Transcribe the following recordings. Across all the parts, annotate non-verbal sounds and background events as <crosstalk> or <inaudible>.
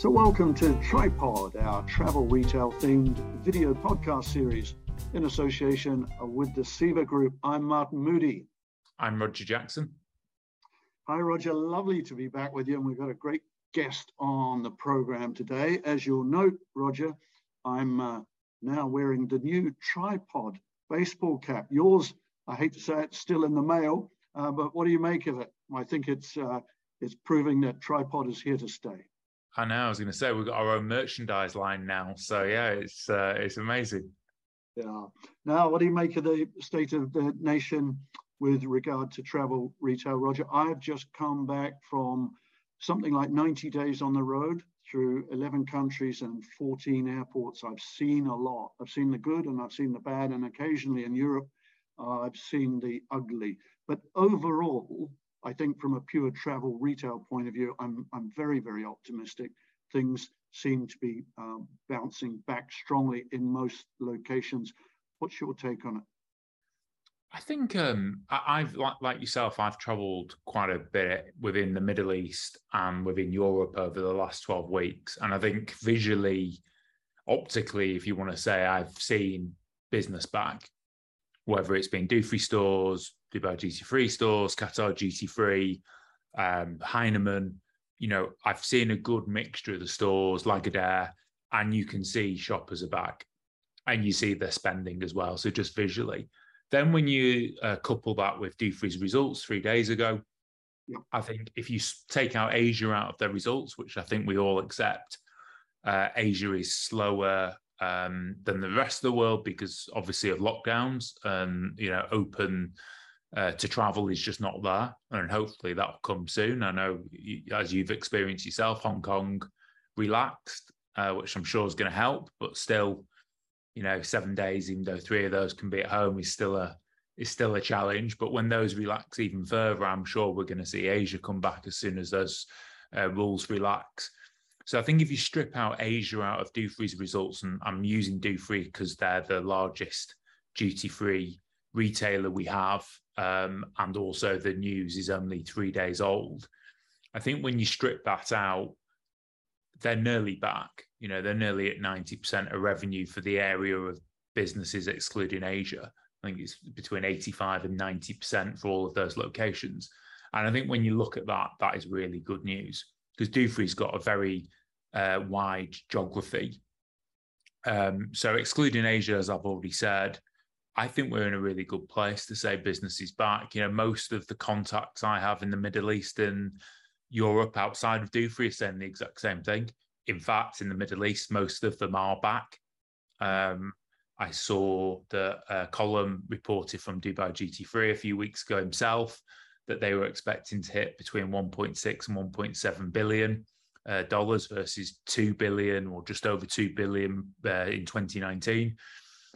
So, welcome to Tripod, our travel retail themed video podcast series in association with the CEVA Group. I'm Martin Moodie. I'm Roger Jackson. Hi, Roger. Lovely to be back with you. And we've got a great guest on the program today. As you'll note, Roger, I'm uh, now wearing the new tripod baseball cap. Yours, I hate to say it, still in the mail, uh, but what do you make of it? I think it's uh, it's proving that tripod is here to stay. I know. I was going to say we've got our own merchandise line now, so yeah, it's uh, it's amazing. Yeah. Now, what do you make of the state of the nation with regard to travel retail, Roger? I've just come back from something like 90 days on the road through 11 countries and 14 airports. I've seen a lot. I've seen the good and I've seen the bad, and occasionally in Europe, uh, I've seen the ugly. But overall, I think from a pure travel retail point of view, I'm, I'm very, very optimistic. Things seem to be um, bouncing back strongly in most locations. What's your take on it? I think um, I, have like, yourself, I've travelled quite a bit within the Middle East and within Europe over the last 12 weeks. And I think visually, optically, if you want to say, I've seen business back, whether it's been Dufry stores, Dubai duty free stores, Qatar duty free, um, Heinemann. You know, I've seen a good mixture of the stores, Lagardère, and you can see shoppers are back, and you see their spending as well. So just visually, then when you uh, couple that with Dufry's results three days ago, yeah. I think if you take out Asia out of their results, which I think we all accept, uh, Asia is slower um, than the rest of the world because obviously of lockdowns and you know open uh, to travel is just not there, and hopefully that will come soon. I know, as you've experienced yourself, Hong Kong relaxed, uh, which I'm sure is going to help, but still, you know, seven days, even though three of those can be at home, is still a is still a challenge. But when those relax even further, I'm sure we're going to see Asia come back as soon as those uh, rules relax. So I think if you strip out Asia out of Dufry's results, and I'm using Dufry because they're the largest duty free retailer we have, um, and also the news is only three days old. I think when you strip that out, they're nearly back. You know, they're nearly at 90% of revenue for the area of businesses excluding Asia. I think it's between 85 and 90% for all of those locations. And I think when you look at that, that is really good news because Dufry's got a very uh, wide geography. Um, so excluding Asia, as I've already said, I think we're in a really good place to say business is back. You know, most of the contacts I have in the Middle East and Europe outside of Dufry are saying the exact same thing. In fact, in the Middle East, most of them are back. Um, I saw the uh, column reported from Dubai GT3 a few weeks ago himself that they were expecting to hit between 1.6 and 1.7 billion uh, dollars versus 2 billion or just over 2 billion uh, in 2019.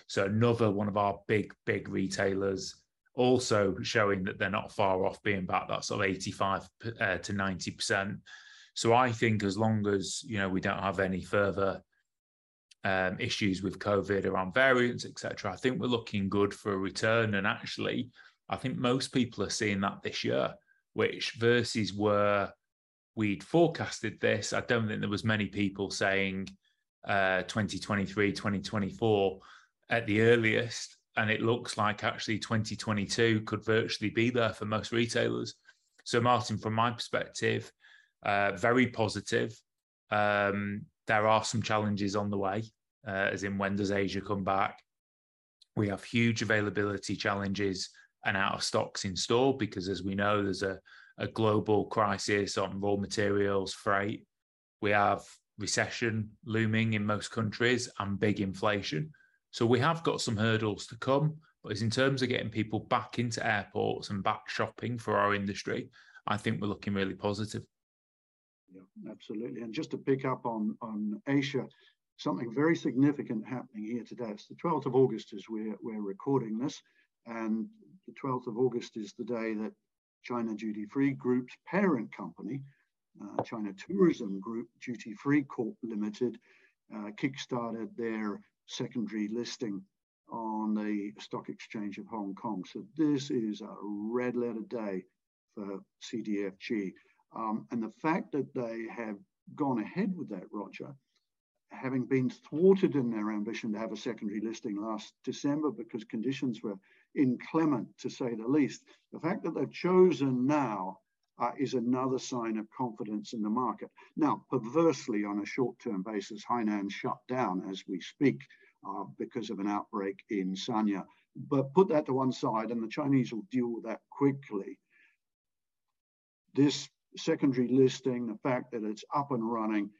So another one of our big, big retailers also showing that they're not far off being back that sort of 85 uh, to 90%. So I think as long as, you know, we don't have any further um, issues with COVID around variants, etc., I think we're looking good for a return. And actually, I think most people are seeing that this year, which versus where we'd forecasted this, I don't think there was many people saying uh, 2023, 2024 at the earliest. And it looks like actually 2022 could virtually be there for most retailers. So, Martin, from my perspective, uh, very positive. Um, there are some challenges on the way, uh, as in when does Asia come back? We have huge availability challenges and out of stocks in store because, as we know, there's a, a global crisis on raw materials, freight. We have recession looming in most countries and big inflation. So we have got some hurdles to come, but as in terms of getting people back into airports and back shopping for our industry, I think we're looking really positive. Yeah, absolutely. And just to pick up on on Asia, something very significant happening here today. It's the 12th of August as we're we're recording this, and the 12th of August is the day that China Duty Free Group's parent company, uh, China Tourism Group Duty Free Corp Limited, uh, kickstarted their secondary listing on the Stock Exchange of Hong Kong. So this is a red letter day for CDFG. Um, and the fact that they have gone ahead with that, Roger, having been thwarted in their ambition to have a secondary listing last December because conditions were inclement, to say the least. The fact that they've chosen now uh, is another sign of confidence in the market. Now, perversely, on a short-term basis, Hainan shut down as we speak uh, because of an outbreak in Sanya. But put that to one side, and the Chinese will deal with that quickly. This secondary listing, the fact that it's up and running,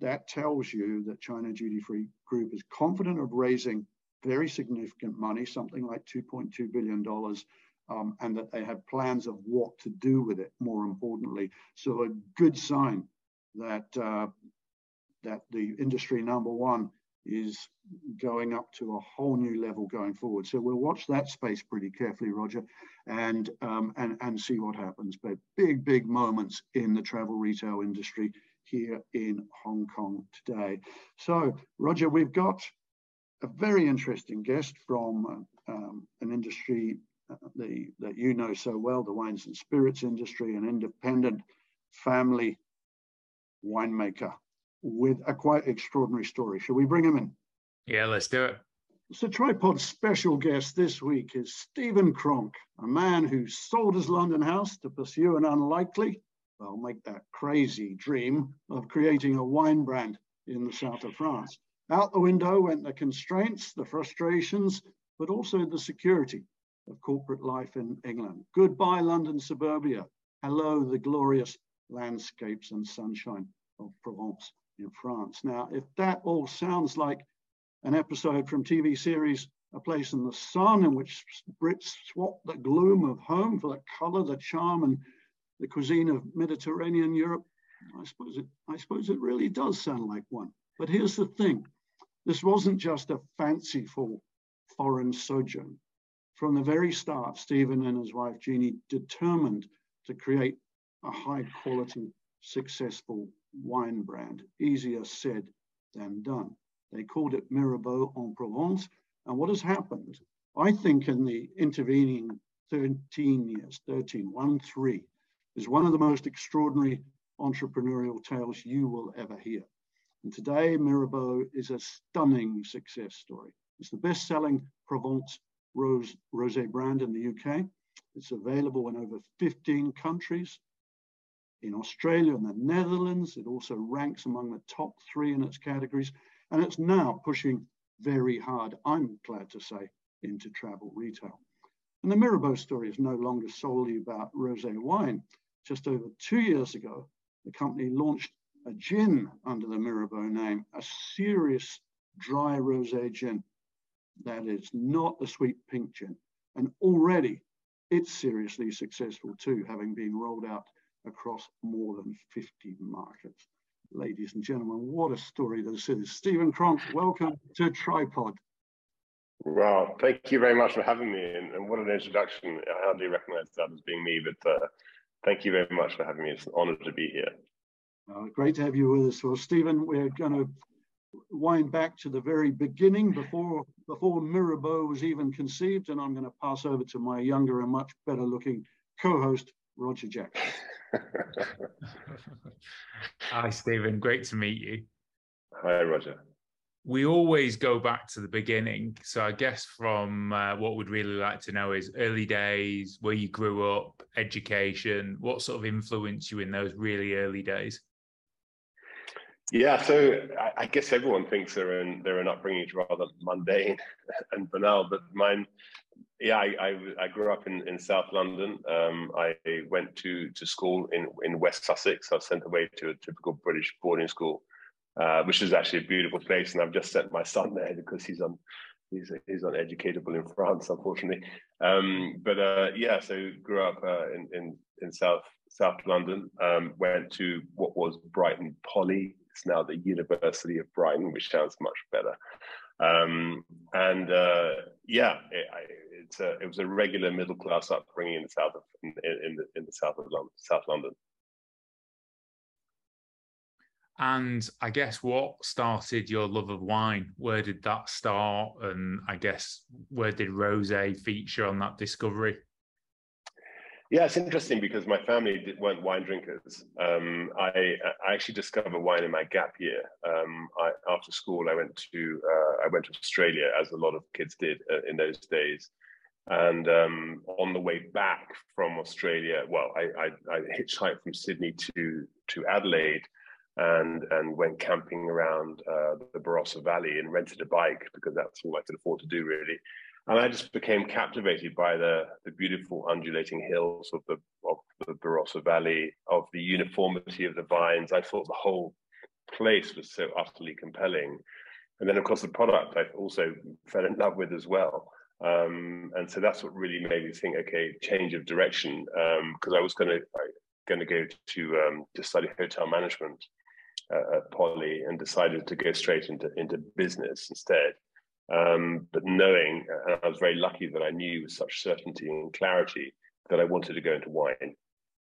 that tells you that China Duty Free Group is confident of raising very significant money, something like $2.2 billion, um, and that they have plans of what to do with it, more importantly. So a good sign that, uh, that the industry number one is going up to a whole new level going forward. So we'll watch that space pretty carefully, Roger, and um, and and see what happens. But big, big moments in the travel retail industry here in Hong Kong today. So, Roger, we've got a very interesting guest from um, an industry uh, the, that you know so well, the wines and spirits industry, an independent family winemaker with a quite extraordinary story. Shall we bring him in? Yeah, let's do it. So, Tripod's special guest this week is Stephen Cronk, a man who sold his London house to pursue an unlikely I'll make that crazy dream of creating a wine brand in the south of France. Out the window went the constraints, the frustrations, but also the security of corporate life in England. Goodbye, London suburbia. Hello, the glorious landscapes and sunshine of Provence in France. Now, if that all sounds like an episode from TV series A Place in the Sun, in which Brits swap the gloom of home for the color, the charm, and the cuisine of Mediterranean Europe, I suppose it, I suppose it really does sound like one. But here's the thing. This wasn't just a fanciful foreign sojourn. From the very start, Stephen and his wife Jeany determined to create a high quality, successful wine brand. Easier said than done. They called it Mirabeau en Provence. And what has happened, I think in the intervening 13 years, 13, 1, 3, is one of the most extraordinary entrepreneurial tales you will ever hear. And today, Mirabeau is a stunning success story. It's the best-selling Provence Rose Rosé brand in the UK. It's available in over 15 countries. In Australia and the Netherlands, it also ranks among the top three in its categories. And it's now pushing very hard, I'm glad to say, into travel retail. And the Mirabeau story is no longer solely about rosé wine just over two years ago, the company launched a gin under the Mirabeau name, a serious dry rosé gin that is not the sweet pink gin. And already it's seriously successful too, having been rolled out across more than 50 markets. Ladies and gentlemen, what a story this is. Stephen Cronk, welcome to Tripod. Wow, thank you very much for having me. And, and what an introduction. I hardly recognize that as being me, but uh, Thank you very much for having me. It's an honor to be here. Uh, great to have you with us. Well, Stephen, we're going to wind back to the very beginning before before Mirabeau was even conceived, and I'm going to pass over to my younger and much better looking co-host, Roger Jackson. <laughs> Hi, Stephen. Great to meet you. Hi, Roger we always go back to the beginning. So I guess from uh, what we'd really like to know is early days, where you grew up, education, what sort of influenced you in those really early days? Yeah, so I, I guess everyone thinks their own their upbringing is rather mundane <laughs> and banal, but mine, yeah, I, I, I grew up in, in South London. Um, I went to to school in in West Sussex. I was sent away to a typical British boarding school uh, which is actually a beautiful place. And I've just sent my son there because he's on he's he's uneducatable in <laughs> France, unfortunately. Um, but uh, yeah, so grew up uh, in, in in South South London. Um, went to what was Brighton Poly. It's now the University of Brighton, which sounds much better. Um, and uh, yeah, it, I, it's a, it was a regular middle class upbringing in the south of in, in the in the south of London, South London. And I guess what started your love of wine? Where did that start? And I guess where did rose feature on that discovery? Yeah, it's interesting because my family weren't wine drinkers. Um, I, I, actually discovered wine in my gap year. Um, I, after school, I went to uh, I went to Australia, as a lot of kids did uh, in those days. And um, on the way back from Australia, well, I, I, I, hitchhiked from Sydney to to Adelaide, and and went camping around uh, the Barossa Valley and rented a bike because that's all I could afford to do really and I just became captivated by the the beautiful undulating hills of the of the Barossa Valley, of the uniformity of the vines. I thought the whole place was so utterly compelling, and then of course the product I also fell in love with as well. Um, and so that's what really made me think, okay, change of direction, because um, I was going to going to go to um, to study hotel management uh, at Poly, and decided to go straight into into business instead. Um, but knowing, and I was very lucky that I knew with such certainty and clarity that I wanted to go into wine.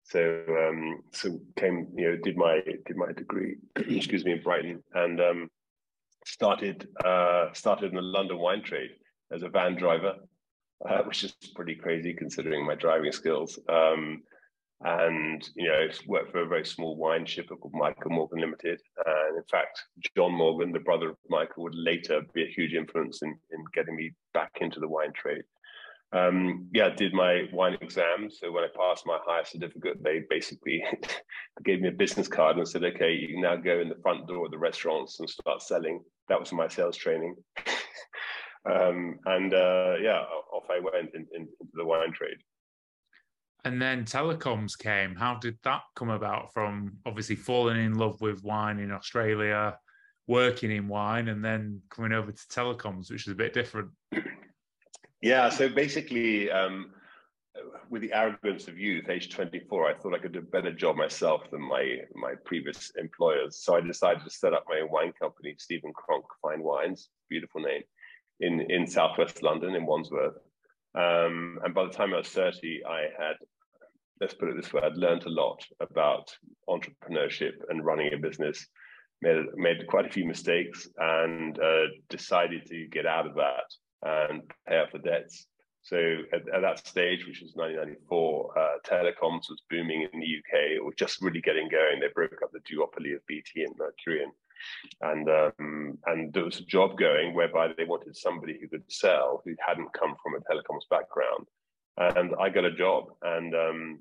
So, um, so came, you know, did my did my degree, <clears throat> excuse me, in Brighton, and um, started uh, started in the London wine trade as a van driver, uh, which is pretty crazy considering my driving skills. Um, and you know worked for a very small wine shipper called Michael Morgan Limited. And in fact, John Morgan, the brother of Michael, would later be a huge influence in, in getting me back into the wine trade. Um, yeah, did my wine exams. So when I passed my higher certificate, they basically <laughs> gave me a business card and said, "Okay, you can now go in the front door of the restaurants and start selling." That was my sales training. <laughs> um, and uh, yeah, off I went in, in, into the wine trade. And then telecoms came. How did that come about from obviously falling in love with wine in Australia, working in wine, and then coming over to telecoms, which is a bit different? Yeah, so basically, um, with the arrogance of youth, age 24, I thought I could do a better job myself than my, my previous employers. So I decided to set up my own wine company, Stephen Cronk Fine Wines, beautiful name, in, in Southwest London, in Wandsworth. Um, and by the time I was 30, I had let's put it this way, I'd learned a lot about entrepreneurship and running a business, made, made quite a few mistakes and uh, decided to get out of that and pay off the debts. So at, at that stage, which was 1994, uh, telecoms was booming in the UK, or just really getting going. They broke up the duopoly of BT and Mercurian. And um, and there was a job going whereby they wanted somebody who could sell who hadn't come from a telecoms background and I got a job. And um,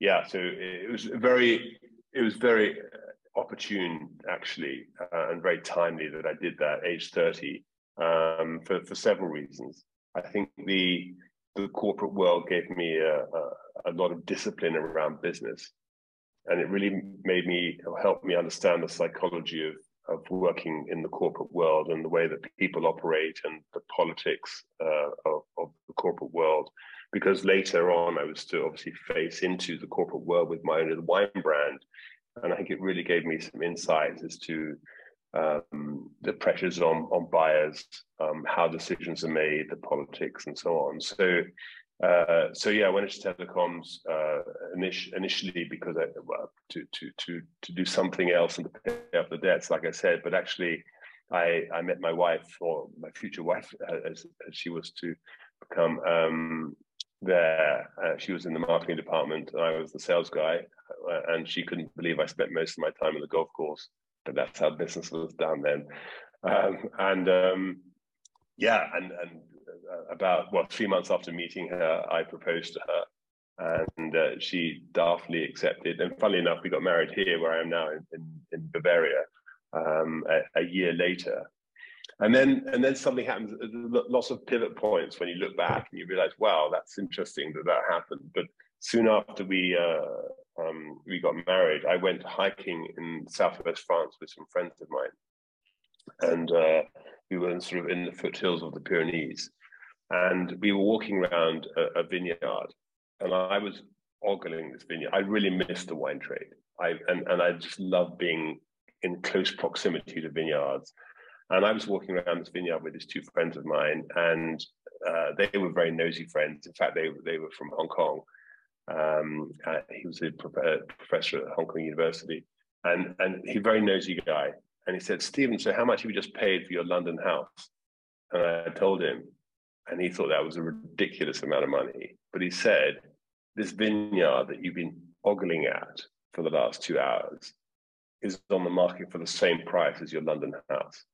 yeah, so it was very, it was very opportune actually, uh, and very timely that I did that, age thirty, um, for for several reasons. I think the the corporate world gave me a, a, a lot of discipline around business, and it really made me help me understand the psychology of of working in the corporate world and the way that people operate and the politics uh, of, of the corporate world because later on I was to obviously face into the corporate world with my own wine brand. And I think it really gave me some insights as to um, the pressures on, on buyers, um, how decisions are made, the politics, and so on. So, uh, so yeah, I went into telecoms uh, init- initially because I well, to to to to do something else and to pay off the debts, like I said. But actually, I I met my wife or my future wife as, as she was to become um, there. Uh, she was in the marketing department, and I was the sales guy. Uh, and she couldn't believe I spent most of my time in the golf course. But that's how business was done then. Um, and um, yeah, and and uh, about well, three months after meeting her, I proposed to her, and uh, she daftly accepted. And funnily enough, we got married here, where I am now in, in, in Bavaria, um, a, a year later and then and then something happens lots of pivot points when you look back and you realize wow that's interesting that that happened. But soon after we uh, um, we got married i went hiking in southwest france with some friends of mine. And uh, we were in, sort of in the foothills of the pyrenees. And we were walking around a, a vineyard. And i was ogling this vineyard. I really missed the wine trade. I and, and i just love being in close proximity to vineyards and I was walking around this vineyard with these two friends of mine, and uh, they were very nosy friends. In fact, they they were from Hong Kong. Um, uh, he was a uh, professor at Hong Kong University, and and he very nosy guy. And he said, Stephen, so how much have you just paid for your London house? And I told him, and he thought that was a ridiculous amount of money. But he said, this vineyard that you've been ogling at for the last two hours is on the market for the same price as your London house.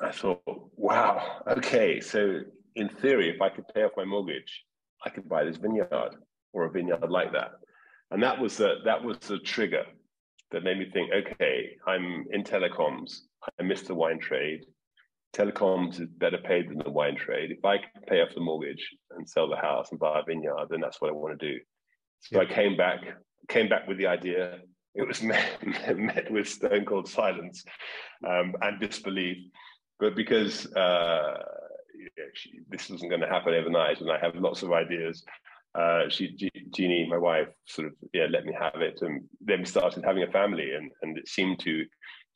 I thought, wow, okay, so in theory, if I could pay off my mortgage, I could buy this vineyard or a vineyard like that. And that was the that was the trigger that made me think, okay, I'm in telecoms. I miss the wine trade. Telecoms is better paid than the wine trade. If I can pay off the mortgage and sell the house and buy a vineyard, then that's what I want to do. So yeah. I came back, came back with the idea. It was <laughs> met, met with stone cold silence um, and disbelief. But because uh, she, this wasn't going to happen overnight, and I have lots of ideas, uh, she, Jeany, my wife, sort of yeah, let me have it, and then we started having a family, and and it seemed to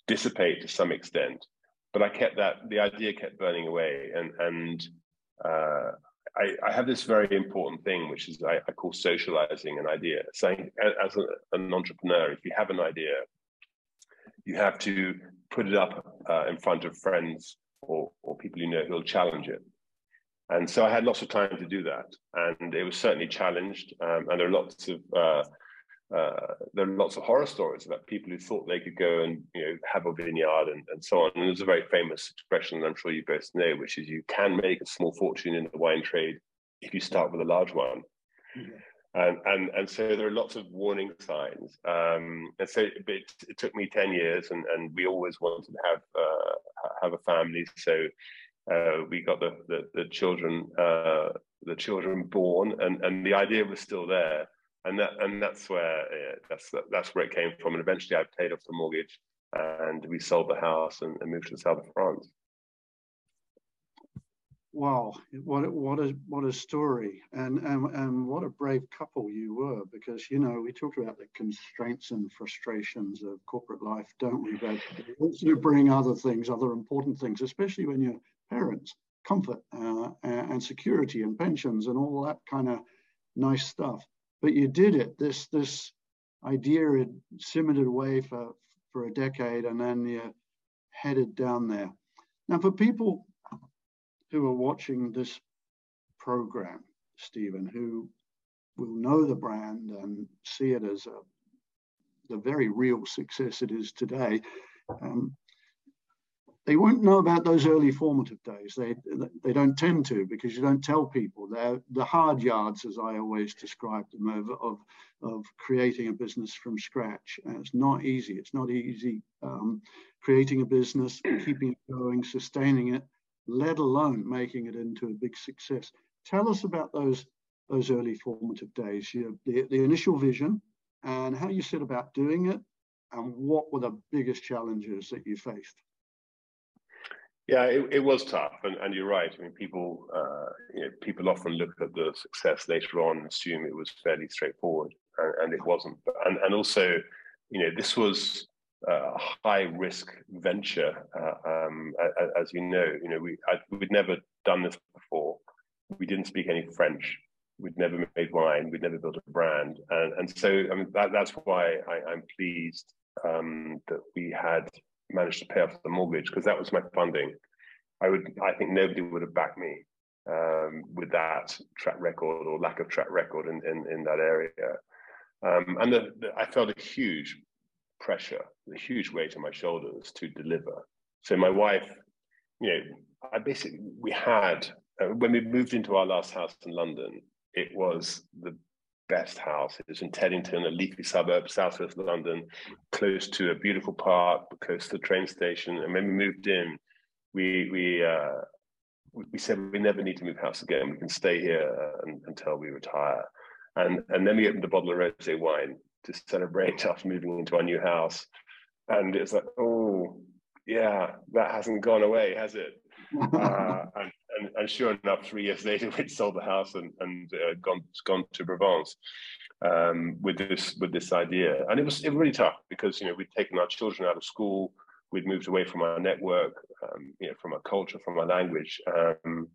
dissipate to some extent. But I kept that the idea kept burning away, and and uh, I, I, have this very important thing, which is I, I call socializing an idea. Saying as a, an entrepreneur, if you have an idea, you have to put it up uh, in front of friends or, or people you know who'll challenge it. And so I had lots of time to do that, and it was certainly challenged. Um, and there are lots of uh, uh, there are lots of horror stories about people who thought they could go and you know have a vineyard and, and so on. And there's a very famous expression I'm sure you both know, which is you can make a small fortune in the wine trade if you start with a large one. Mm-hmm. And, and and so there are lots of warning signs. Um, and so it, it, took me ten years, and, and we always wanted to have uh, have a family. So uh, we got the the, the children uh, the children born, and, and the idea was still there and that and that's where yeah, that's that's where it came from. And eventually, I paid off the mortgage, and we sold the house and, and moved to the south of France. Wow, what what a what a story, and, and and what a brave couple you were. Because you know we talked about the constraints and frustrations of corporate life, don't we? But also bring other things, other important things, especially when you're parents, comfort uh, and security and pensions and all that kind of nice stuff but you did it. This this idea had simmered away for for a decade, and then you headed down there. Now, for people who are watching this program, Stephen, who will know the brand and see it as a the very real success it is today. Um, they won't know about those early formative days. They they don't tend to because you don't tell people. They're the hard yards, as I always describe them, of of, of creating a business from scratch. And it's not easy. It's not easy um, creating a business, keeping it going, sustaining it, let alone making it into a big success. Tell us about those those early formative days. You the, the initial vision and how you set about doing it, and what were the biggest challenges that you faced. Yeah, it, it was tough, and, and you're right. I mean, people uh, you know, people often look at the success later on and assume it was fairly straightforward, and, and it wasn't. And and also, you know, this was a high risk venture, uh, um, as you know. You know, we I, we'd never done this before. We didn't speak any French. We'd never made wine. We'd never built a brand, and and so I mean that, that's why I, am pleased um, that we had managed to pay off the mortgage because that was my funding. I would, I think nobody would have backed me um, with that track record or lack of track record in in, in that area. Um, and the, the, I felt a huge pressure, a huge weight on my shoulders to deliver. So my wife, you know, I basically we had uh, when we moved into our last house in London, it was the best house. It was in Teddington, a leafy suburb, southwest of London, close to a beautiful park, close to the train station. And when we moved in, we we uh, we said we never need to move house again. We can stay here uh, until we retire. And and then we opened a bottle of rosé wine to celebrate <laughs> after moving into our new house. And it's like, oh yeah, that hasn't gone away, has it? <laughs> uh, and and, and sure enough, three years <laughs> later, we'd sold the house and, and uh, gone gone to Provence um, with this with this idea. And it was it was really tough because you know we'd taken our children out of school, we'd moved away from our network, um, you know, from our culture, from our language, um,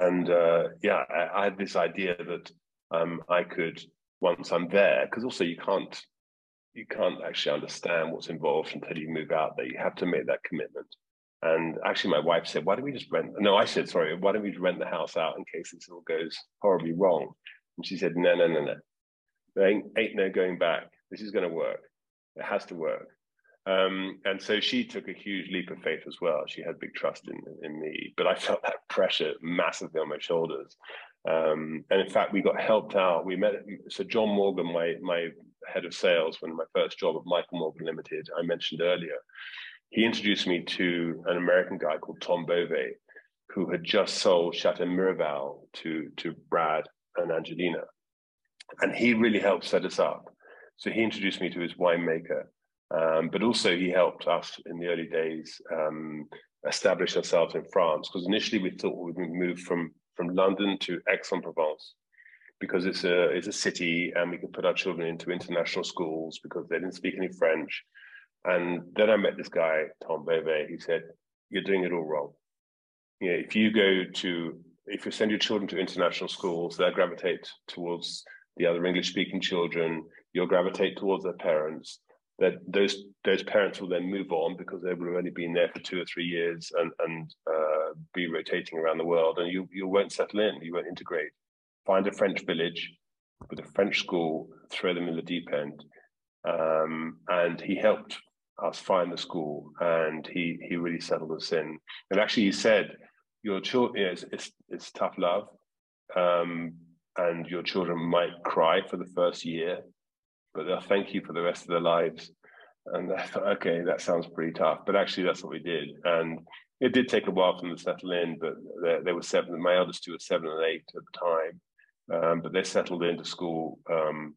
and uh, yeah, I, I, had this idea that um, I could once I'm there, because also you can't you can't actually understand what's involved until you move out there. You have to make that commitment. And actually, my wife said, "Why don't we just rent?" No, I said, "Sorry, why don't we rent the house out in case this all goes horribly wrong?" And she said, no, no, no, no. There ain't, ain't no going back. This is going to work. It has to work. Um, and so she took a huge leap of faith as well. She had big trust in, in me, but I felt that pressure massively on my shoulders. Um, and in fact, we got helped out. We met, so John Morgan, my, my head of sales, when my first job at Michael Morgan Limited, I mentioned earlier, he introduced me to an American guy called Tom Bove, who had just sold Chateau Miraval to, to Brad and Angelina. And he really helped set us up. So he introduced me to his winemaker um, but also, he helped us in the early days um, establish ourselves in France because initially we thought we would move from from London to Aix-en-Provence because it's a it's a city and we can put our children into international schools because they didn't speak any French. And then I met this guy Tom Bove. He said, "You're doing it all wrong. You know, if you go to if you send your children to international schools, they'll gravitate towards the other English speaking children. You'll gravitate towards their parents." That those those parents will then move on because they will have only been there for two or three years and and uh, be rotating around the world, and you you won't settle in, you won't integrate. Find a French village with a French school, throw them in the deep end, um, and he helped us find the school, and he he really settled us in. And actually, he said, "Your children, you know, it's, it's, it's tough love." Um, and your children might cry for the first year but they'll thank you for the rest of their lives. And I thought, okay, that sounds pretty tough. But actually, that's what we did. And it did take a while for them to settle in, but they, they were seven. My eldest two were seven and eight at the time. Um, but they settled into school um,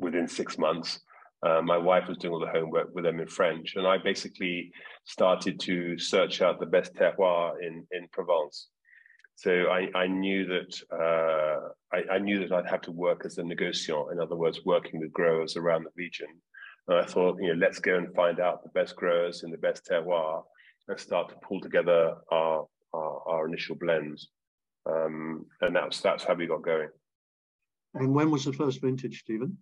within six months. Uh, my wife was doing all the homework with them in French, and I basically started to search out the best terroir in in Provence. So I, I knew that uh, I, I, knew that I'd have to work as a negociant, in other words, working with growers around the region. And I thought, you know, let's go and find out the best growers in the best terroir and start to pull together our our, our initial blends. Um, and that's that's how we got going. And when was the first vintage, Stephen?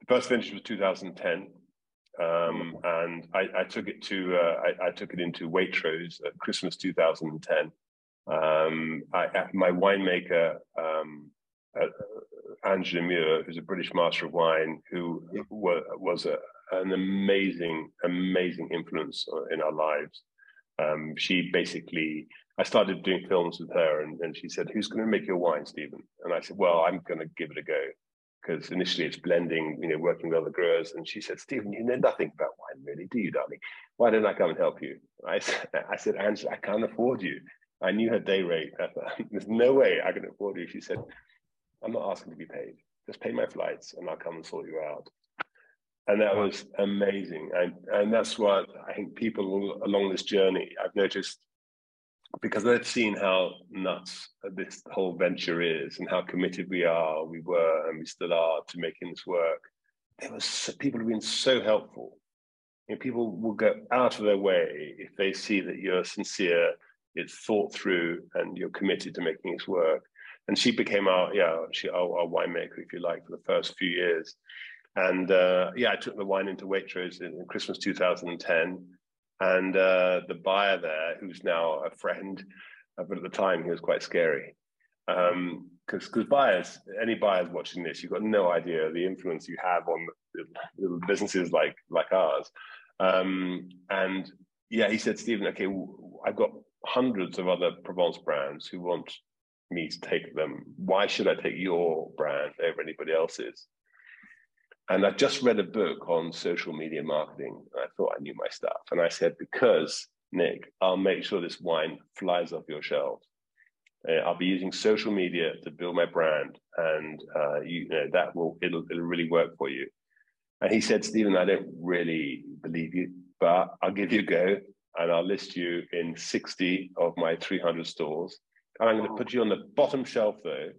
The first vintage was 2010. Um, and I, I, took it to uh, I, I, took it into Waitrose at Christmas 2010 um, I, my winemaker, um, uh, Angela Muir, who's a British master of wine, who was, was a, an amazing, amazing influence in our lives. Um, she basically, I started doing films with her, and, and she said, "Who's going to make your wine, Stephen?" And I said, "Well, I'm going to give it a go." Because initially it's blending, you know, working with other growers. And she said, Stephen, you know nothing about wine, really, do you, darling? Why don't I come and help you? I, <laughs> I said, Angela, I can't afford you. I knew her day rate. <laughs> There's no way I can afford you. She said, I'm not asking to be paid. Just pay my flights and I'll come and sort you out. And that was amazing. And, and that's what I think people along this journey, I've noticed because they've seen how nuts this whole venture is and how committed we are, we were, and we still are to making this work. There was so, people have been so helpful. You know, people will go out of their way if they see that you're sincere it's thought through and you're committed to making this work. And she became our, yeah, she, our, our winemaker, if you like, for the first few years. And uh, yeah, I took the wine into Waitrose in, Christmas 2010. And uh, the buyer there, who's now a friend, uh, but at the time he was quite scary. Because um, buyers, any buyers watching this, you've got no idea the influence you have on businesses like like ours. Um, and yeah, he said, Stephen, okay, I've got hundreds of other Provence brands who want me to take them. Why should I take your brand over anybody else's? And I just read a book on social media marketing. And I thought I knew my stuff. And I said, because Nick, I'll make sure this wine flies off your shelves. Uh, I'll be using social media to build my brand, and uh, you, you know that will it'll, it'll really work for you. And he said, Stephen, I don't really believe you, but I'll give you a go and I'll list you in 60 of my 300 stores. And I'm going to put you on the bottom shelf though,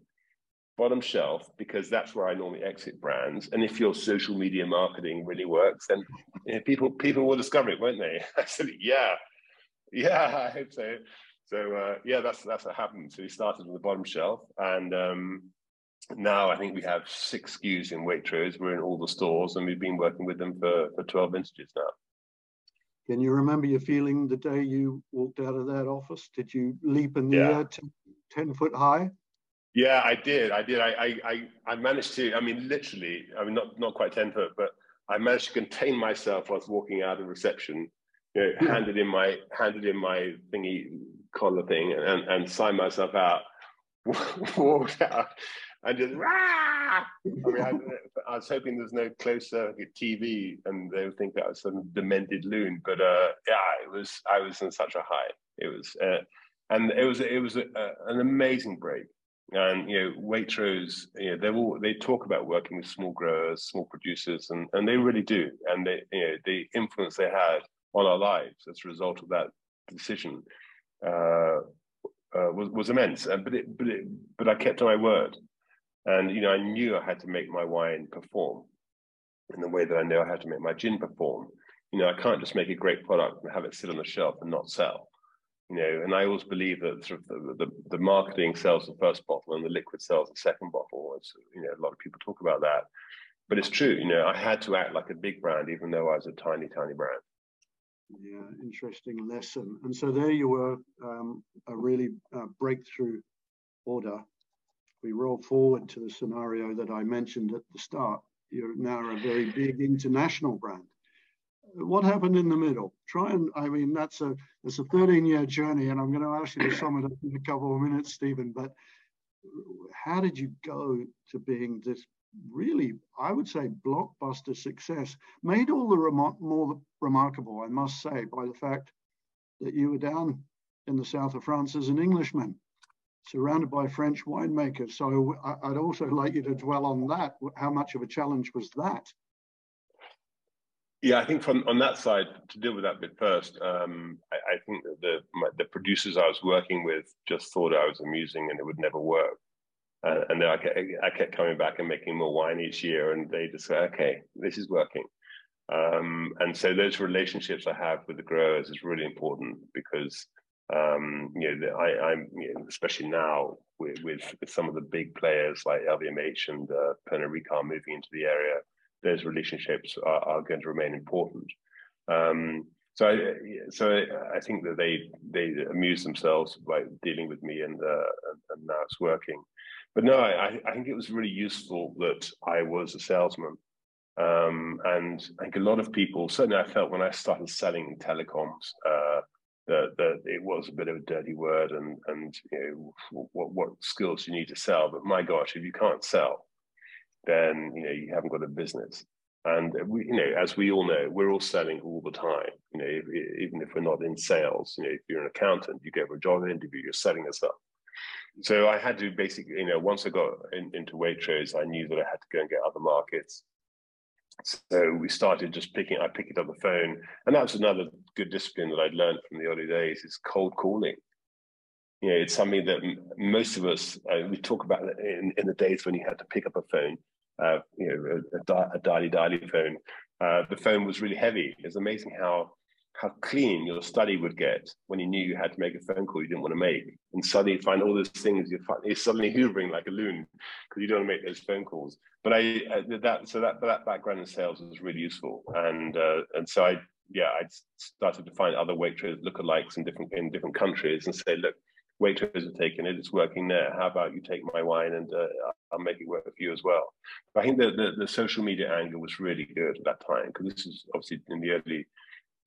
bottom shelf, because that's where I normally exit brands. And if your social media marketing really works, then you know, people people will discover it, won't they? <laughs> I said, yeah, yeah, I hope so. So uh, yeah, that's that's what happened. So we started on the bottom shelf, and um, now I think we have six SKUs in Waitrose. We're in all the stores, and we've been working with them for for 12 vintages now. Can you remember your feeling the day you walked out of that office? Did you leap in the yeah. air 10, 10 foot high? Yeah, I did. I did. I, I, I managed to. I mean, literally. I mean, not not quite ten foot, but I managed to contain myself whilst walking out of reception. You know, yeah. handed in my handed in my thingy collar thing and and signed myself out. <laughs> walked out and just Rah! I mean, I, I, was hoping there's no close circuit TV and they would think that I was some demented loon. But uh, yeah, it was. I was in such a high. It was, uh, and it was it was a, a, an amazing break. And you know, Waitrose, you know, they all they talk about working with small growers, small producers, and and they really do. And they, you know, the influence they had on our lives as a result of that decision uh, uh, was was immense. And but it, but it, but I kept to my word. And you know, I knew I had to make my wine perform in the way that I know I had to make my gin perform. You know, I can't just make a great product and have it sit on the shelf and not sell. You know, and I always believe that sort of the, the, the marketing sells the first bottle and the liquid sells the second bottle. It's, you know, a lot of people talk about that, but it's true. You know, I had to act like a big brand, even though I was a tiny, tiny brand. Yeah, interesting lesson. And so there you were, um, a really uh, breakthrough order we roll forward to the scenario that I mentioned at the start, you're now a very big international brand. What happened in the middle? Try and, I mean, that's a it's a 13 year journey, and I'm going to ask you to sum it up in a couple of minutes, Stephen. But how did you go to being this really, I would say, blockbuster success? Made all the rem- more remarkable, I must say, by the fact that you were down in the south of France as an Englishman surrounded by French winemakers. So I'd also like you to dwell on that. How much of a challenge was that? Yeah, I think from on that side to deal with that bit first, um, I, I, think that the my, the producers I was working with just thought I was amusing and it would never work. Uh, and then I kept, I kept coming back and making more wine each year, and they just said, "Okay, this is working." Um, and so those relationships I have with the growers is really important because um, you know, I, am you know, especially now with, with, with, some of the big players like LVMH and uh, Pernod Ricard moving into the area, those relationships are, are going to remain important. Um, so, I, so I think that they they amuse themselves by dealing with me, and uh, and now it's working. But no, I, I think it was really useful that I was a salesman. Um, and I think a lot of people, certainly I felt when I started selling telecoms, uh, that, that it was a bit of a dirty word and and you know what what skills you need to sell? But my gosh if you can't sell then you know you haven't got a business. And we you know as we all know we're all selling all the time. You know if, even if we're not in sales you know if you're an accountant you go for a job interview you're selling up so i had to basically you know once i got in, into waitrose i knew that i had to go and get other markets so we started just picking, I picked it up the phone. And that was another good discipline that I'd learned from the early days is cold calling. You know, it's something that most of us, uh, we talk about in, in the days when you had to pick up a phone, uh, you know, a, a, a dialy dialy phone. Uh, the phone was really heavy. It's amazing how how clean your study would get when you knew you had to make a phone call you didn't want to make. And suddenly you find all those things, you're, you're suddenly hoovering like a loon because you don't want to make those phone calls. But I, that, so that, that background in sales was really useful. And, uh, and so I, yeah, I started to find other Waitrose lookalikes in different, in different countries and say, look, Waitrose are taking it, it's working there. How about you take my wine and uh, I'll make it work for you as well. But I think the, the, the social media angle was really good at that time because this is obviously in the early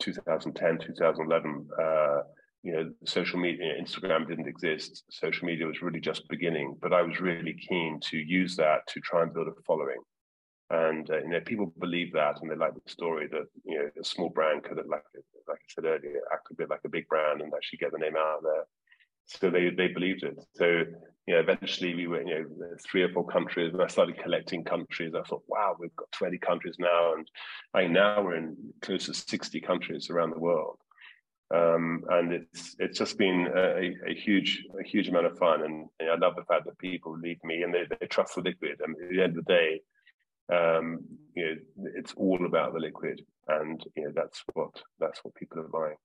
2010, 2011, uh, you know, social media, Instagram didn't exist. Social media was really just beginning, but I was really keen to use that to try and build a following. And uh, you know, people believe that, and they like the story that you know a small brand could, have, like like I said earlier, act a bit like a big brand and actually get the name out there. So they they believed it. So you know, eventually we were, you know, three or four countries, and I started collecting countries. I thought, wow, we've got 20 countries now, and I now we're in close to 60 countries around the world. Um, and it's it's just been a, a, huge a huge amount of fun, and, and, I love the fact that people leave me and they, they trust the liquid. I mean, at the end of the day, um, you know, it's all about the liquid, and you know that's what that's what people are buying.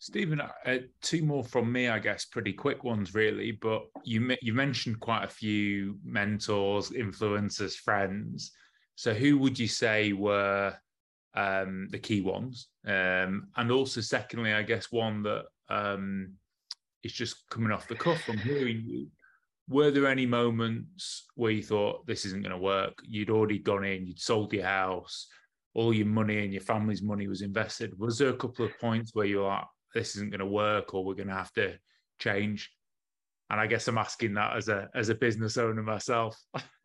Stephen, uh, two more from me, I guess, pretty quick ones, really. But you you mentioned quite a few mentors, influencers, friends. So, who would you say were um, the key ones? Um, and also, secondly, I guess one that um, is just coming off the cuff from hearing you. were there any moments where you thought this isn't going to work? You'd already gone in, you'd sold your house, all your money and your family's money was invested. Was there a couple of points where you're like, this isn't going to work, or we're going to have to change? And I guess I'm asking that as a as a business owner myself. <laughs>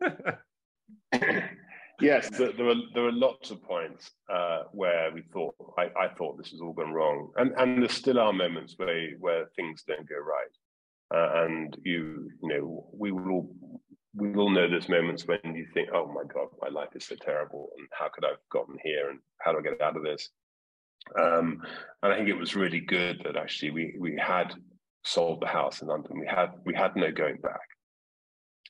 yes, there, there, there were lots of points uh, where we thought I, I thought this has all gone wrong, and and there still are moments where where things don't go right. Uh, and you you know we will all we will know those moments when you think oh my god my life is so terrible and how could i've gotten here and how do i get out of this um, and i think it was really good that actually we we had sold the house in london. We had we had no going back.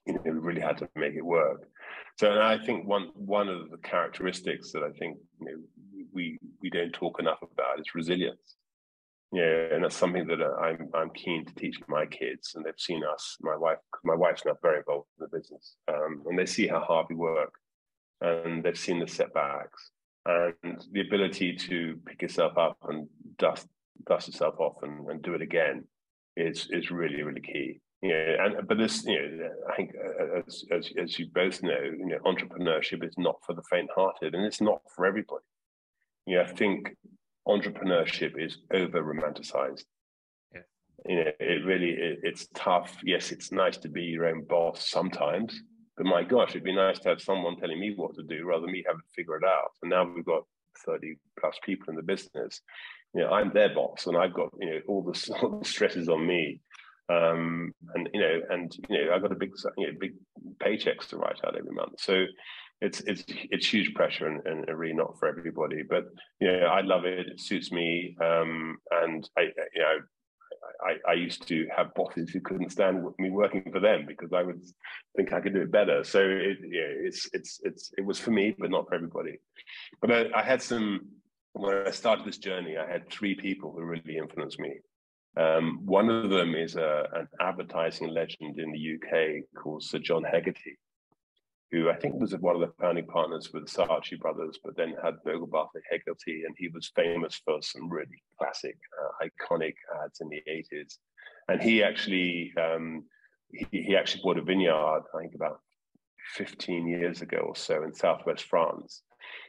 You know we really had to make it work. So and i think one one of the characteristics that i think you know we we don't talk enough about is resilience. Yeah, and that's something that I'm I'm keen to teach my kids, and they've seen us. My wife, my wife's not very involved in the business, um, and they see how hard we work, and they've seen the setbacks and the ability to pick yourself up and dust dust yourself off and, and do it again is is really really key. Yeah, and but this, you know, I think uh, as, as as you both know, you know, entrepreneurship is not for the faint-hearted, and it's not for everybody. You know, I think entrepreneurship is over romanticized. Yeah. You know, it really it, it's tough. Yes, it's nice to be your own boss sometimes, but my gosh, it'd be nice to have someone telling me what to do rather than me having to figure it out. And now we've got 30 plus people in the business. You know, I'm their boss and I've got, you know, all the, <laughs> all the stresses on me. Um, and you know, and you know, I've got a big, you know, big paychecks to write out every month. So it's it's it's huge pressure and, and really not for everybody. But you know, I love it. It suits me, um, and I you know. I, I, used to have bosses who couldn't stand me working for them because I would think I could do it better. So it, it's it's it's it was for me, but not for everybody. But I, I had some when I started this journey. I had three people who really influenced me. Um, one of them is a, an advertising legend in the UK called Sir John Hegarty, who I think was one of the founding partners with the Saatchi brothers, but then had Bogle Bartle Hegarty, and he was famous for some really classic, uh, iconic ads in the 80s. And he actually um, he, he actually bought a vineyard, I think about 15 years ago or so in southwest France.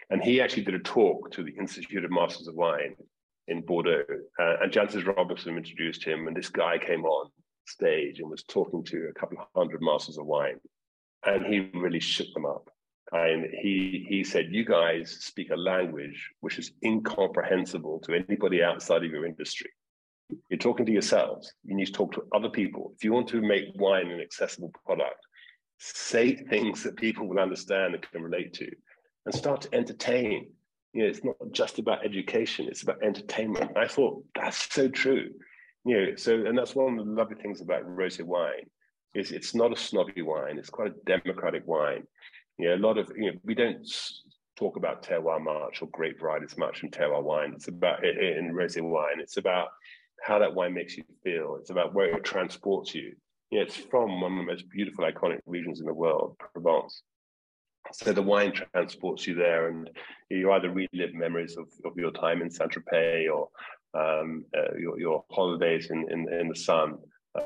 And he actually did a talk to the Institute of Masters of Wine in Bordeaux. Uh, and Jancis Robinson introduced him, and this guy came on stage and was talking to a couple of hundred masters of wine and he really shook them up. And he he said, "You guys speak a language which is incomprehensible to anybody outside of your industry. You're talking to yourselves. You need to talk to other people. If you want to make wine an accessible product, say things that people will understand and can relate to, and start to entertain. You know, it's not just about education; it's about entertainment. I thought that's so true. You know, so and that's one of the lovely things about rosé wine is it's not a snobby wine. It's quite a democratic wine. You know, a lot of you know we don't talk about terroir much or grape varieties much in terroir wine. It's about in rosé wine. It's about how that wine makes you feel. It's about where it transports you. You know, it's from one of the most beautiful, iconic regions in the world, Provence. So the wine transports you there, and you either relive memories of, of your time in Saint Tropez or um, uh, your, your holidays in, in, in the sun.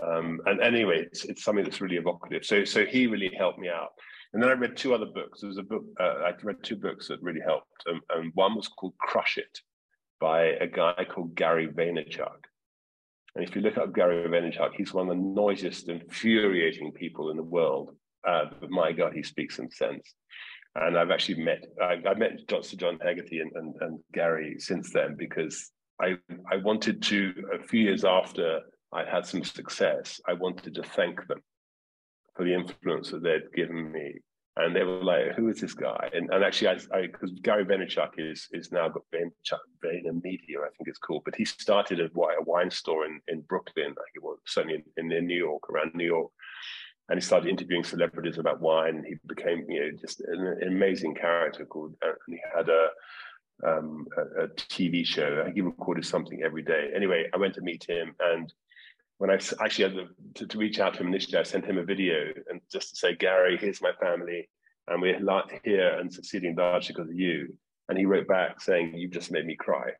Um, and anyway, it's, it's something that's really evocative. So, so he really helped me out. And then I read two other books. There was a book, uh, I read two books that really helped. Um, and one was called Crush It by a guy called Gary Vaynerchuk. And if you look up Gary Vaynerchuk, he's one of the noisiest, infuriating people in the world. Uh, but my God, he speaks some sense. And I've actually met, I, I met Dr. John Hegarty and, and, and Gary since then because I, I wanted to, a few years after I had some success, I wanted to thank them for the influence that they'd given me. And they were like, "Who is this guy?" And, and actually, I because Gary Vaynerchuk is is now got Vaynerchuk Vayner Media, I think it's called. But he started a, a wine store in, in Brooklyn, I it was certainly in, in New York, around New York. And he started interviewing celebrities about wine. He became, you know, just an, an amazing character called. And he had a um, a, a, TV show. I think he recorded something every day. Anyway, I went to meet him, and when I actually had to, to, reach out to him initially, I sent him a video and just to say, Gary, here's my family, and we're here and succeeding largely because of you. And he wrote back saying, "You've just made me cry."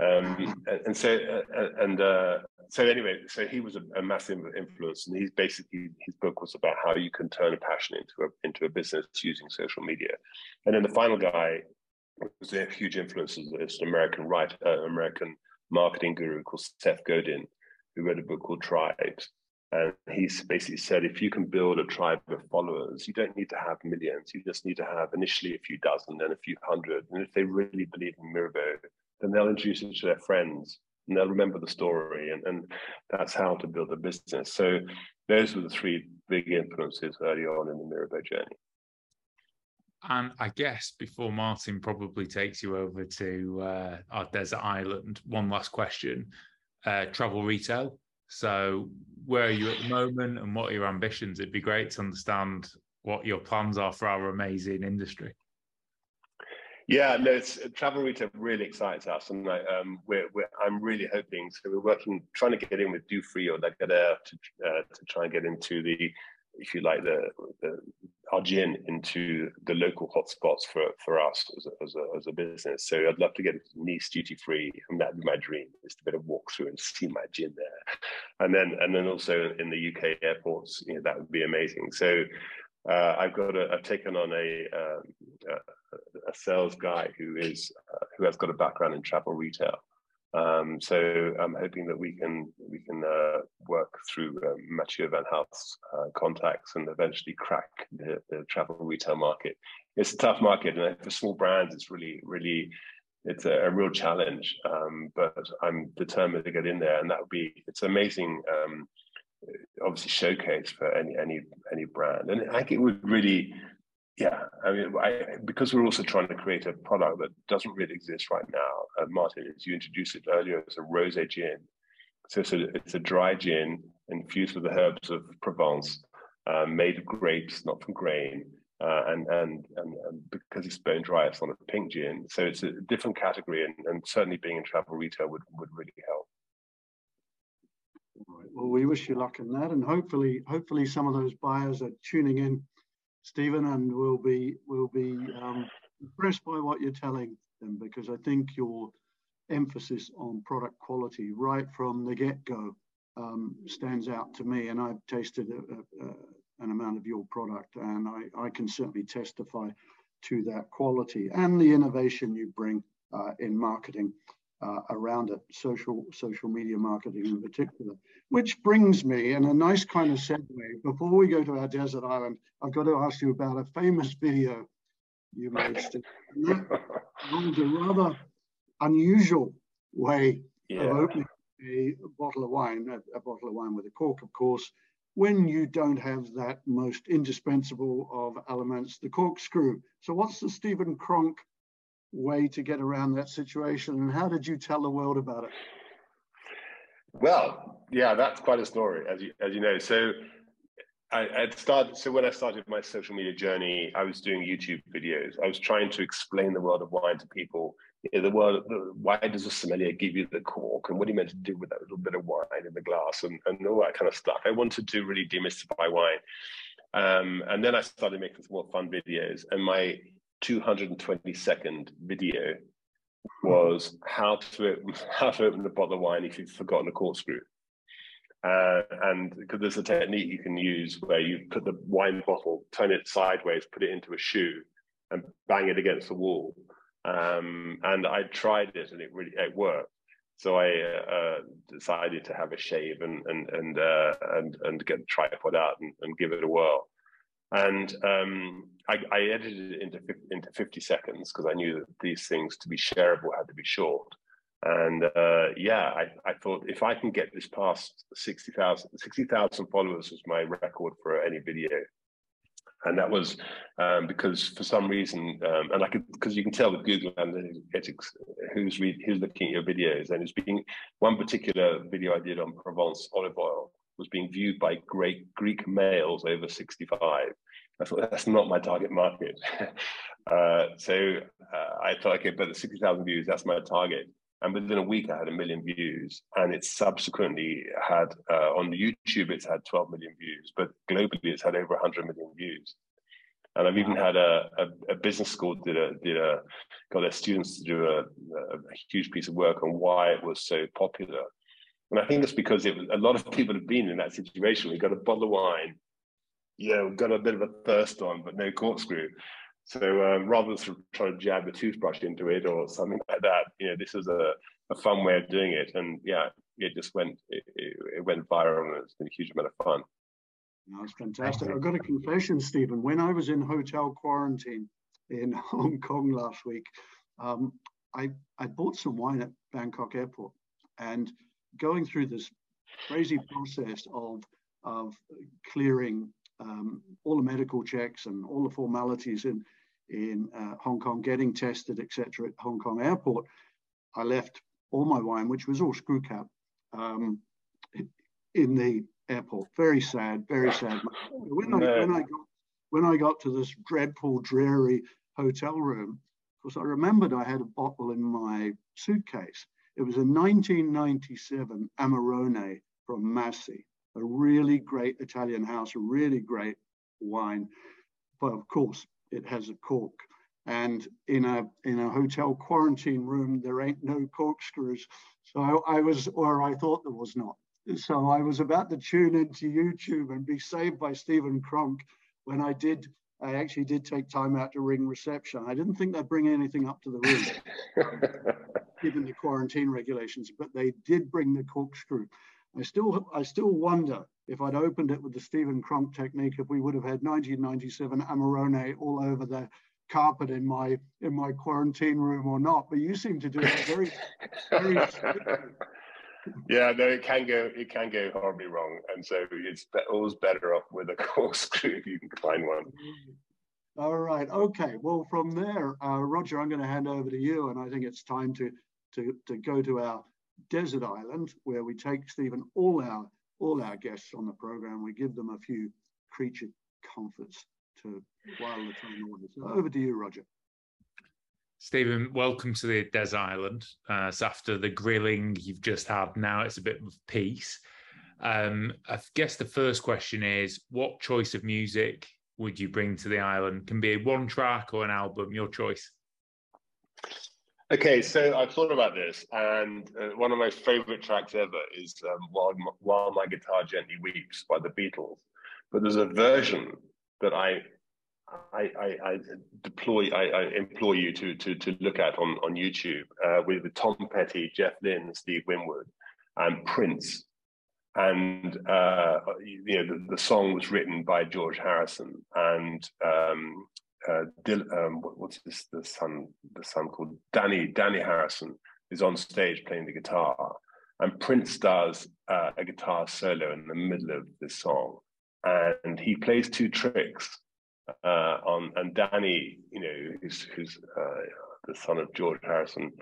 Um, and, and, so, uh, and uh, so anyway, so he was a, a, massive influence, and he's basically his book was about how you can turn a passion into a into a business using social media. And then the final guy was a huge influence is an American writer, uh, American marketing guru called Seth Godin, who wrote a book called Tribes. And he basically said, if you can build a tribe of followers, you don't need to have millions. You just need to have initially a few dozen, then a few hundred. And if they really believe in Mirabeau, then they'll introduce it to their friends and they'll remember the story. And, and that's how to build a business. So those were the three big influences early on in the Mirabeau journey. And I guess before Martin probably takes you over to uh, our desert island, one last question: uh, travel retail. So, where are you at the moment, and what are your ambitions? It'd be great to understand what your plans are for our amazing industry. Yeah, no, it's, travel retail really excites us, and I, um, we're, we're, I'm really hoping. So we're working, trying to get in with Dufry or Lagardère to uh, to try and get into the if you like, the, the our gin into the local hotspots for for us as a, as a, as a business. So I'd love to get Nice duty free, and that'd be my dream is to be able to walk through and see my gin there, and then and then also in the UK airports, you know, that would be amazing. So. Uh, I've got a, I've taken on a, um, a, a sales guy who is uh, who has got a background in travel retail, um, so I'm hoping that we can we can uh, work through um, Mathieu Van Haal's uh, contacts and eventually crack the, the, travel retail market. It's a tough market, and for small brands, it's really really it's a, a real challenge. Um, but I'm determined to get in there, and that would be it's amazing. Um, obviously, showcase for any any any brand, and I think it would really yeah, I mean, I, because we're also trying to create a product that doesn't really exist right now. Uh, Martin, as you introduced it earlier, it's a rosé gin. So it's a, it's a dry gin infused with the herbs of Provence, uh, made of grapes, not from grain. Uh, and, and, and and because it's bone dry, it's not a pink gin. So it's a different category, and, and certainly being in travel retail would, would really help. Right. Well, we wish you luck in that, and hopefully, hopefully, some of those buyers are tuning in Stephen, and we'll be we'll be um, impressed by what you're telling them because I think your emphasis on product quality right from the get-go um, stands out to me. And I've tasted a, a, a, an amount of your product, and I, I, can certainly testify to that quality and the innovation you bring uh, in marketing uh, around it, social social media marketing in particular. Which brings me, in a nice kind of segue, before we go to our desert island, I've got to ask you about a famous video you made. was a rather unusual way yeah. of opening a bottle of wine, a, a bottle of wine with a cork, of course, when you don't have that most indispensable of elements, the corkscrew. So, what's the Stephen Cronk way to get around that situation and how did you tell the world about it well yeah that's quite a story as you as you know so I started so when I started my social media journey, I was doing YouTube videos. I was trying to explain the world of wine to people. The world, the, why does a sommelier give you the cork, and what are you meant to do with that little bit of wine in the glass, and, and all that kind of stuff. I wanted to really demystify wine, um, and then I started making some more fun videos. And my 220 second video was how to <laughs> how to open a bottle of wine if you've forgotten a corkscrew. Uh, and because there's a technique you can use where you put the wine bottle, turn it sideways, put it into a shoe, and bang it against the wall. Um, and I tried it, and it really it worked. So I uh, decided to have a shave and and and uh, and and get the tripod out and, and give it a whirl and um, I, I, edited it into into 50 seconds because I knew that these things to be shareable had to be short. And uh, yeah, I, I, thought if I can get this past 60,000 60,000 followers was my record for any video. And that was um, because for some reason, um, and I could because you can tell with Google Analytics who's read, who's looking at your videos, and it's being one particular video I did on Provence olive oil was being viewed by great Greek males over 65. I thought that's not my target market. <laughs> uh, so uh, I thought, okay, but the 60,000 views, that's my target. And within a week, I had a million views, and it subsequently had uh, on YouTube, it's had 12 million views, but globally, it's had over 100 million views. And I've even had a, a, a business school did a did a got their students to do a, a, huge piece of work on why it was so popular. And I think it's because it was, a lot of people have been in that situation. We've got a bottle of wine, you know, got a bit of a thirst on, but no corkscrew. So um, rather than sort of trying to jab a toothbrush into it or something like that, you know, this was a, a fun way of doing it. And yeah, it just went it, it went viral and it's been a huge amount of fun. That's fantastic. I've got a confession, Stephen. When I was in hotel quarantine in <laughs> Hong Kong last week, um, I, I bought some wine at Bangkok airport and going through this crazy process of, of clearing um, all the medical checks and all the formalities in, in uh, Hong Kong, getting tested, etc. at Hong Kong airport, I left all my wine, which was all screw cap, um, in the airport. Very sad, very sad. When I, when I got when I got to this dreadful, dreary hotel room, because I remembered I had a bottle in my suitcase. It was a 1997 Amarone from Masi, a really great Italian house, a really great wine. But of course, it has a cork. And in a in a hotel quarantine room, there ain't no corkscrews. So I, I was, or I thought there was not. So I was about to tune into YouTube and be saved by Stephen Cronk when I did. I actually did take time out to ring reception. I didn't think they'd bring anything up to the room, <laughs> given the quarantine regulations, but they did bring the corkscrew. I still, I still wonder if I'd opened it with the Stephen Cronk technique, if we would have had 1997 Amarone all over the carpet in my in my quarantine room or not. But you seem to do it very, very <laughs> yeah, no, it can go it can go horribly wrong, and so it's always better off with a <laughs> corkscrew if you can find one. All right. Okay. Well, from there, uh, Roger, I'm going to hand over to you, and I think it's time to to to go to our desert island where we take Stephen all our all our guests on the program. We give them a few creature comforts to while the time away. So over to you, Roger. Stephen, welcome to the Des Island. Uh, so after the grilling you've just had, now it's a bit of peace. Um, I guess the first question is, what choice of music would you bring to the island? Can be one track or an album, your choice. Okay, so I've thought about this, and uh, one of my favorite tracks ever is um, While, While My Guitar Gently Weeps by the Beatles. But there's a version that I I, I, I deploy, I, I, implore you to, to, to look at on, on YouTube uh, with Tom Petty, Jeff Lynne, Steve Winwood, and Prince. And uh, you know the, the, song was written by George Harrison and um, uh, Dil- um, what, what's this the son the son called Dhani Dhani Harrison is on stage playing the guitar, and Prince does uh, a guitar solo in the middle of this song, and he plays two tricks uh, on and Dhani, you know, who's, who's uh, the son of George Harrison.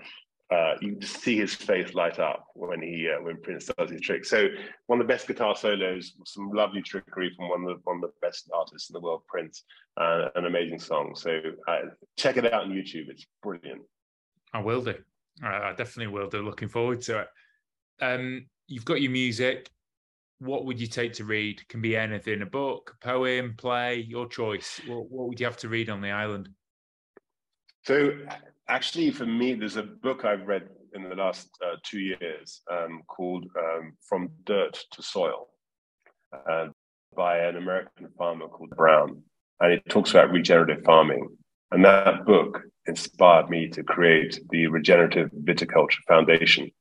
Uh, you just see his face light up when he uh, when Prince does his trick. So one of the best guitar solos, some lovely trickery from one of the, one of the best artists in the world, Prince, an amazing song. So uh, check it out on YouTube. It's brilliant. I will do. I definitely will do. Looking forward to it. Um, you've got your music what would you take to read? Can be anything, a book, a poem, play, your choice. What, what would you have to read on the island? So, actually, for me, there's a book I've read in the last uh, two years um, called um, From Dirt to Soil uh, by an American farmer called Brown. And it talks about regenerative farming. And that book inspired me to create the Regenerative Viticulture Foundation,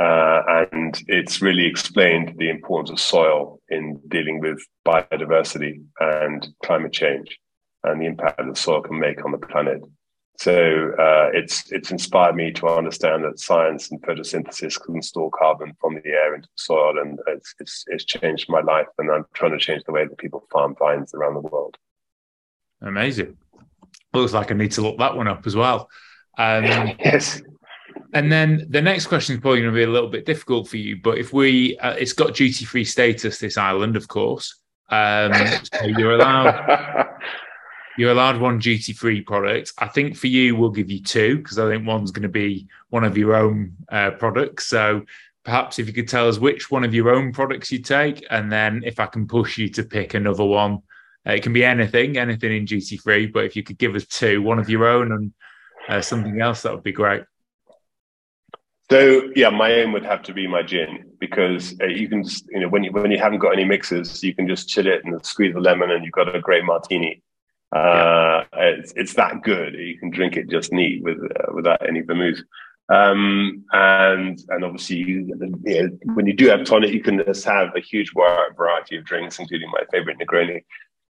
uh, and it's really explained the importance of soil in dealing with biodiversity and climate change and the impact that soil can make on the planet. So uh, it's it's inspired me to understand that science and photosynthesis can store carbon from the air into the soil, and it's, it's, it's changed my life. And I'm trying to change the way that people farm vines around the world. Amazing. Looks like I need to look that one up as well. Um, <laughs> yes. And then the next question is probably going to be a little bit difficult for you, but if we, uh, it's got duty free status, this island, of course. Um, so you're allowed, <laughs> you're allowed one duty free product. I think for you, we'll give you two because I think one's going to be one of your own uh, products. So perhaps if you could tell us which one of your own products you take, and then if I can push you to pick another one Uh, it can be anything, anything in duty free. But if you could give us two, one of your own and uh, something else, that would be great. So yeah, my aim would have to be my gin because uh, you can just, you know when you when you haven't got any mixes, you can just chill it and squeeze a lemon, and you've got a great martini. Uh, yeah. it's it's that good. You can drink it just neat with uh, without any vermouth. Um, and and obviously, you, you know, when you do have tonic, you can just have a huge variety of drinks, including my favorite Negroni.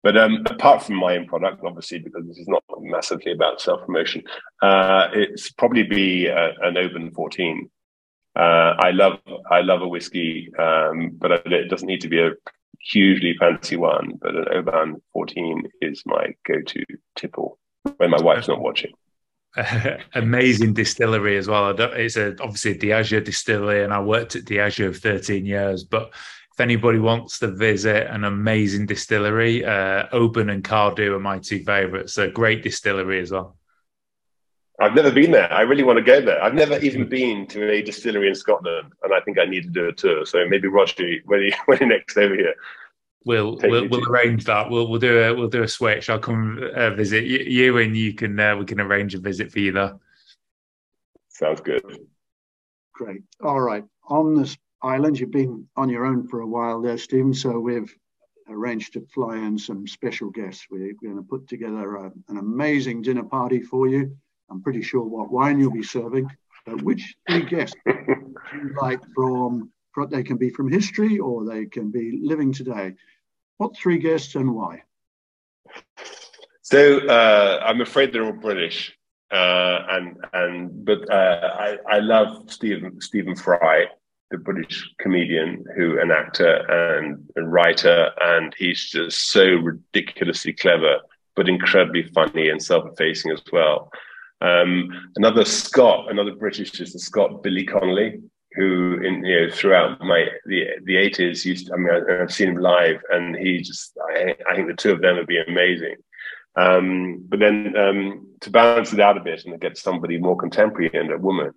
But um, apart from my own product, obviously, because this is not massively about self promotion, uh, it's probably be a, an Oban 14. Uh, I love I love a whiskey, um, but it doesn't need to be a hugely fancy one. But an Oban 14 is my go-to tipple when my wife's not watching. <laughs> amazing distillery as well. It's a, obviously Diageo distillery, and I worked at Diageo for 13 years. But if anybody wants to visit an amazing distillery, uh, Oban and Cardhu are my two favourites. So great distillery as well. I've never been there. I really want to go there. I've never even <laughs> been to a distillery in Scotland, and I think I need to do a tour. So maybe Roger, when you <laughs> when you next over here, we'll we'll, we'll arrange that. We'll we'll do a we'll do a switch. I'll come uh, visit you, and you can uh, we can arrange a visit for you there. Sounds good. Great. All right. On this island, you've been on your own for a while there, Stephen. So we've arranged to fly in some special guests. We're going to put together a, an amazing dinner party for you. I'm pretty sure what wine you'll be serving. But which three guests you like from? They can be from history or they can be living today. What three guests and why? So uh, I'm afraid they're all British, uh, and and but uh, I I love Stephen Stephen Fry, the British comedian who an actor and a writer, and he's just so ridiculously clever, but incredibly funny and self-effacing as well. Um, another Scot, another British is the Scot Billy Connolly, who in you know throughout my the the eighties used. To, I mean, I, have seen him live, and he just I, I, think the two of them would be amazing. Um, but then um, to balance it out a bit and get somebody more contemporary and a woman,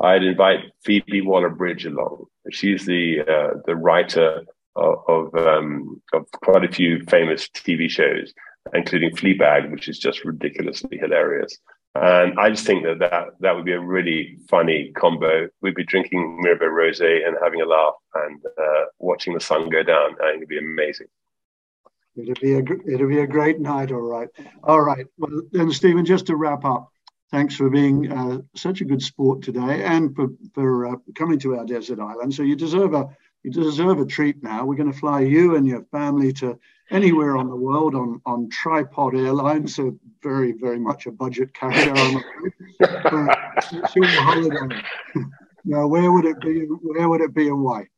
I'd invite Phoebe Waller-Bridge along. She's the uh, the writer of of, um, of quite a few famous TV shows, including Fleabag, which is just ridiculously hilarious. And I just think that that, that would be a really funny combo. We'd be drinking Mirabeau Rosé and having a laugh and uh, watching the sun go down. I think it'd be amazing. It'll be a it'll be a great night. All right, all right. Well, then, Stephen, just to wrap up, thanks for being uh, such a good sport today and for for uh, coming to our desert island. So you deserve a you deserve a treat now. We're going to fly you and your family to anywhere on the world on, on tripod airlines, so very, very much a budget carrier. uh, holiday. now, where would it be? Where would it be and why?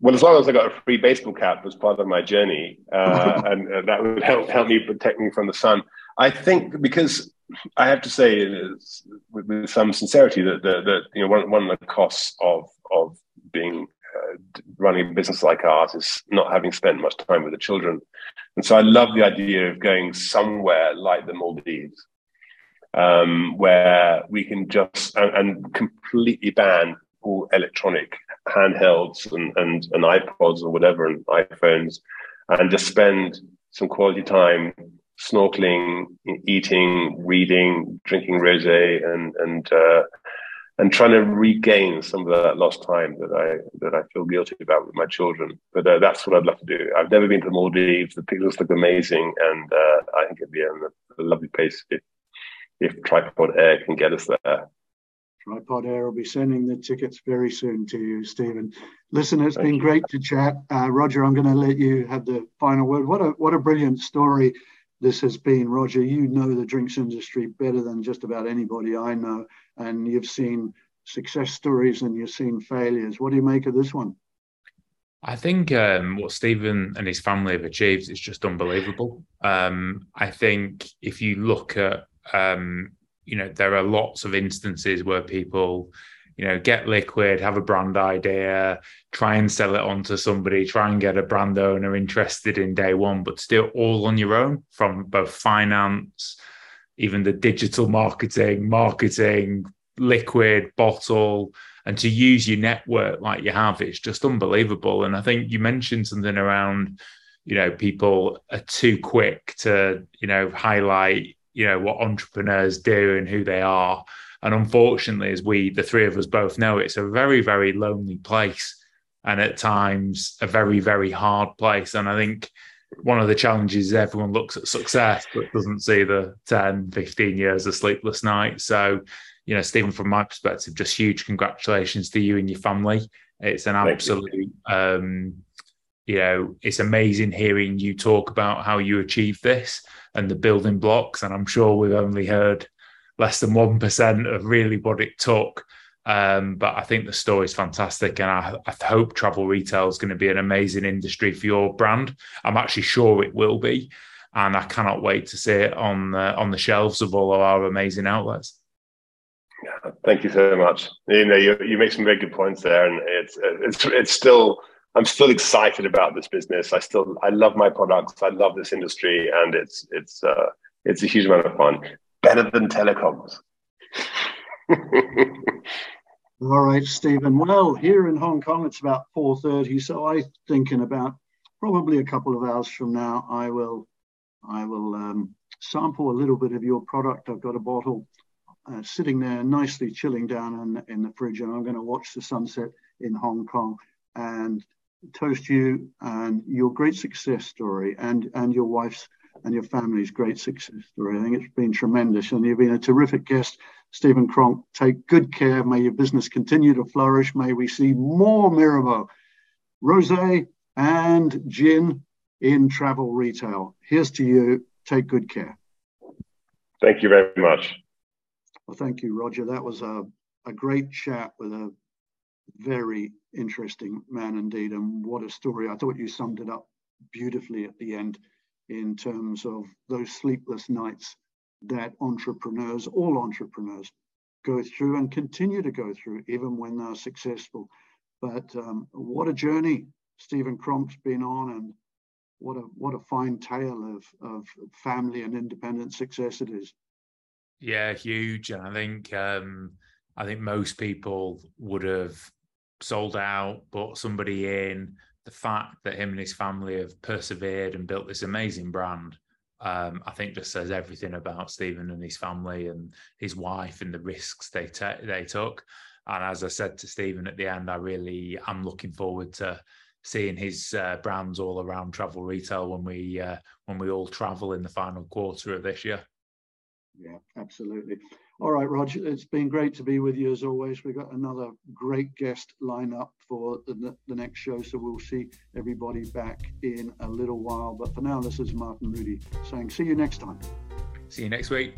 Well, as long as I got a free baseball cap as part of my journey, uh, <laughs> and uh, that would help help me protect me from the sun. I think because I have to say with, some sincerity that, that, you know one, one of the costs of of being running a business like ours is not having spent much time with the children. And so I love the idea of going somewhere like the Maldives, um, where we can just and, and, completely ban all electronic handhelds and, and, and iPods or whatever and iPhones, and just spend some quality time snorkeling, eating, reading, drinking rosé, and and uh, and trying to regain some of that lost time that I that I feel guilty about with my children. But uh, that's what I'd love to do. I've never been to the Maldives. The pictures look amazing, and uh, I think it'd be a, a, lovely place if if Tripod Air can get us there. Tripod Air will be sending the tickets very soon to you, Stephen. Listen, it's Thank been you. great to chat. Uh, Roger, I'm going to let you have the final word. What a what a brilliant story this has been, Roger. You know the drinks industry better than just about anybody I know, and you've seen success stories and you've seen failures. What do you make of this one? I think um, what Stephen and his family have achieved is just unbelievable. Um, I think if you look at, um, you know, there are lots of instances where people you know, get liquid, have a brand idea, try and sell it on to somebody, try and get a brand owner interested in day one, but still all on your own from both finance, even the digital marketing, marketing, liquid, bottle, and to use your network like you have, it's just unbelievable. And I think you mentioned something around you know people are too quick to you know highlight you know what entrepreneurs do and who they are and unfortunately as we the three of us both know it's a very very lonely place and at times a very very hard place. And i think one of the challenges is everyone looks at success but doesn't see the 10 15 years of sleepless nights. So you know stephen from my perspective just huge congratulations to you and your family. It's an absolute um, you know, it's amazing hearing you talk about how you achieved this and the building blocks. And I'm sure we've only heard less than 1% of really what it took. Um, but I think the story is fantastic. And I, I hope travel retail is going to be an amazing industry for your brand. I'm actually sure it will be. And I cannot wait to see it on the, on the shelves of all of our amazing outlets. Thank you so much. You know, you, you make some very good points there, and it's it's it's still I'm still excited about this business. I still I love my products. I love this industry, and it's it's uh, it's a huge amount of fun. Better than telecoms. <laughs> All right, Stephen. Well, here in Hong Kong, it's about 4:30, so I think in about probably a couple of hours from now, I will I will um, sample a little bit of your product. I've got a bottle uh, sitting there nicely chilling down in, in the fridge, and I'm going to watch the sunset in Hong Kong and toast you and your great success story and, and your wife's and your family's great success story. I think it's been tremendous, and you've been a terrific guest, Stephen Cronk. Take good care. May your business continue to flourish. May we see more Mirabeau, rosé, and gin in travel retail. Here's to you. Take good care. Thank you very much. Well, thank you, Roger. That was a, a great chat with a very interesting man indeed. And what a story. I thought you summed it up beautifully at the end in terms of those sleepless nights that entrepreneurs, all entrepreneurs, go through and continue to go through, even when they're successful. But um, what a journey Stephen Cronk's been on, and what a what a fine tale of of family and independent success it is. Yeah, huge. And I think um, I think most people would have sold out, bought somebody in. The fact that him and his family have persevered and built this amazing brand, um, I think just says everything about Stephen and his family and his wife and the risks they te- they took. And as I said to Stephen at the end, I really am looking forward to seeing his uh, brands all around travel retail when we uh, when we all travel in the final quarter of this year. Yeah, absolutely. All right, Roger, it's been great to be with you as always. We've got another great guest line up for the, the next show, so we'll see everybody back in a little while. But for now, this is Martin Moodie saying, see you next time. See you next week.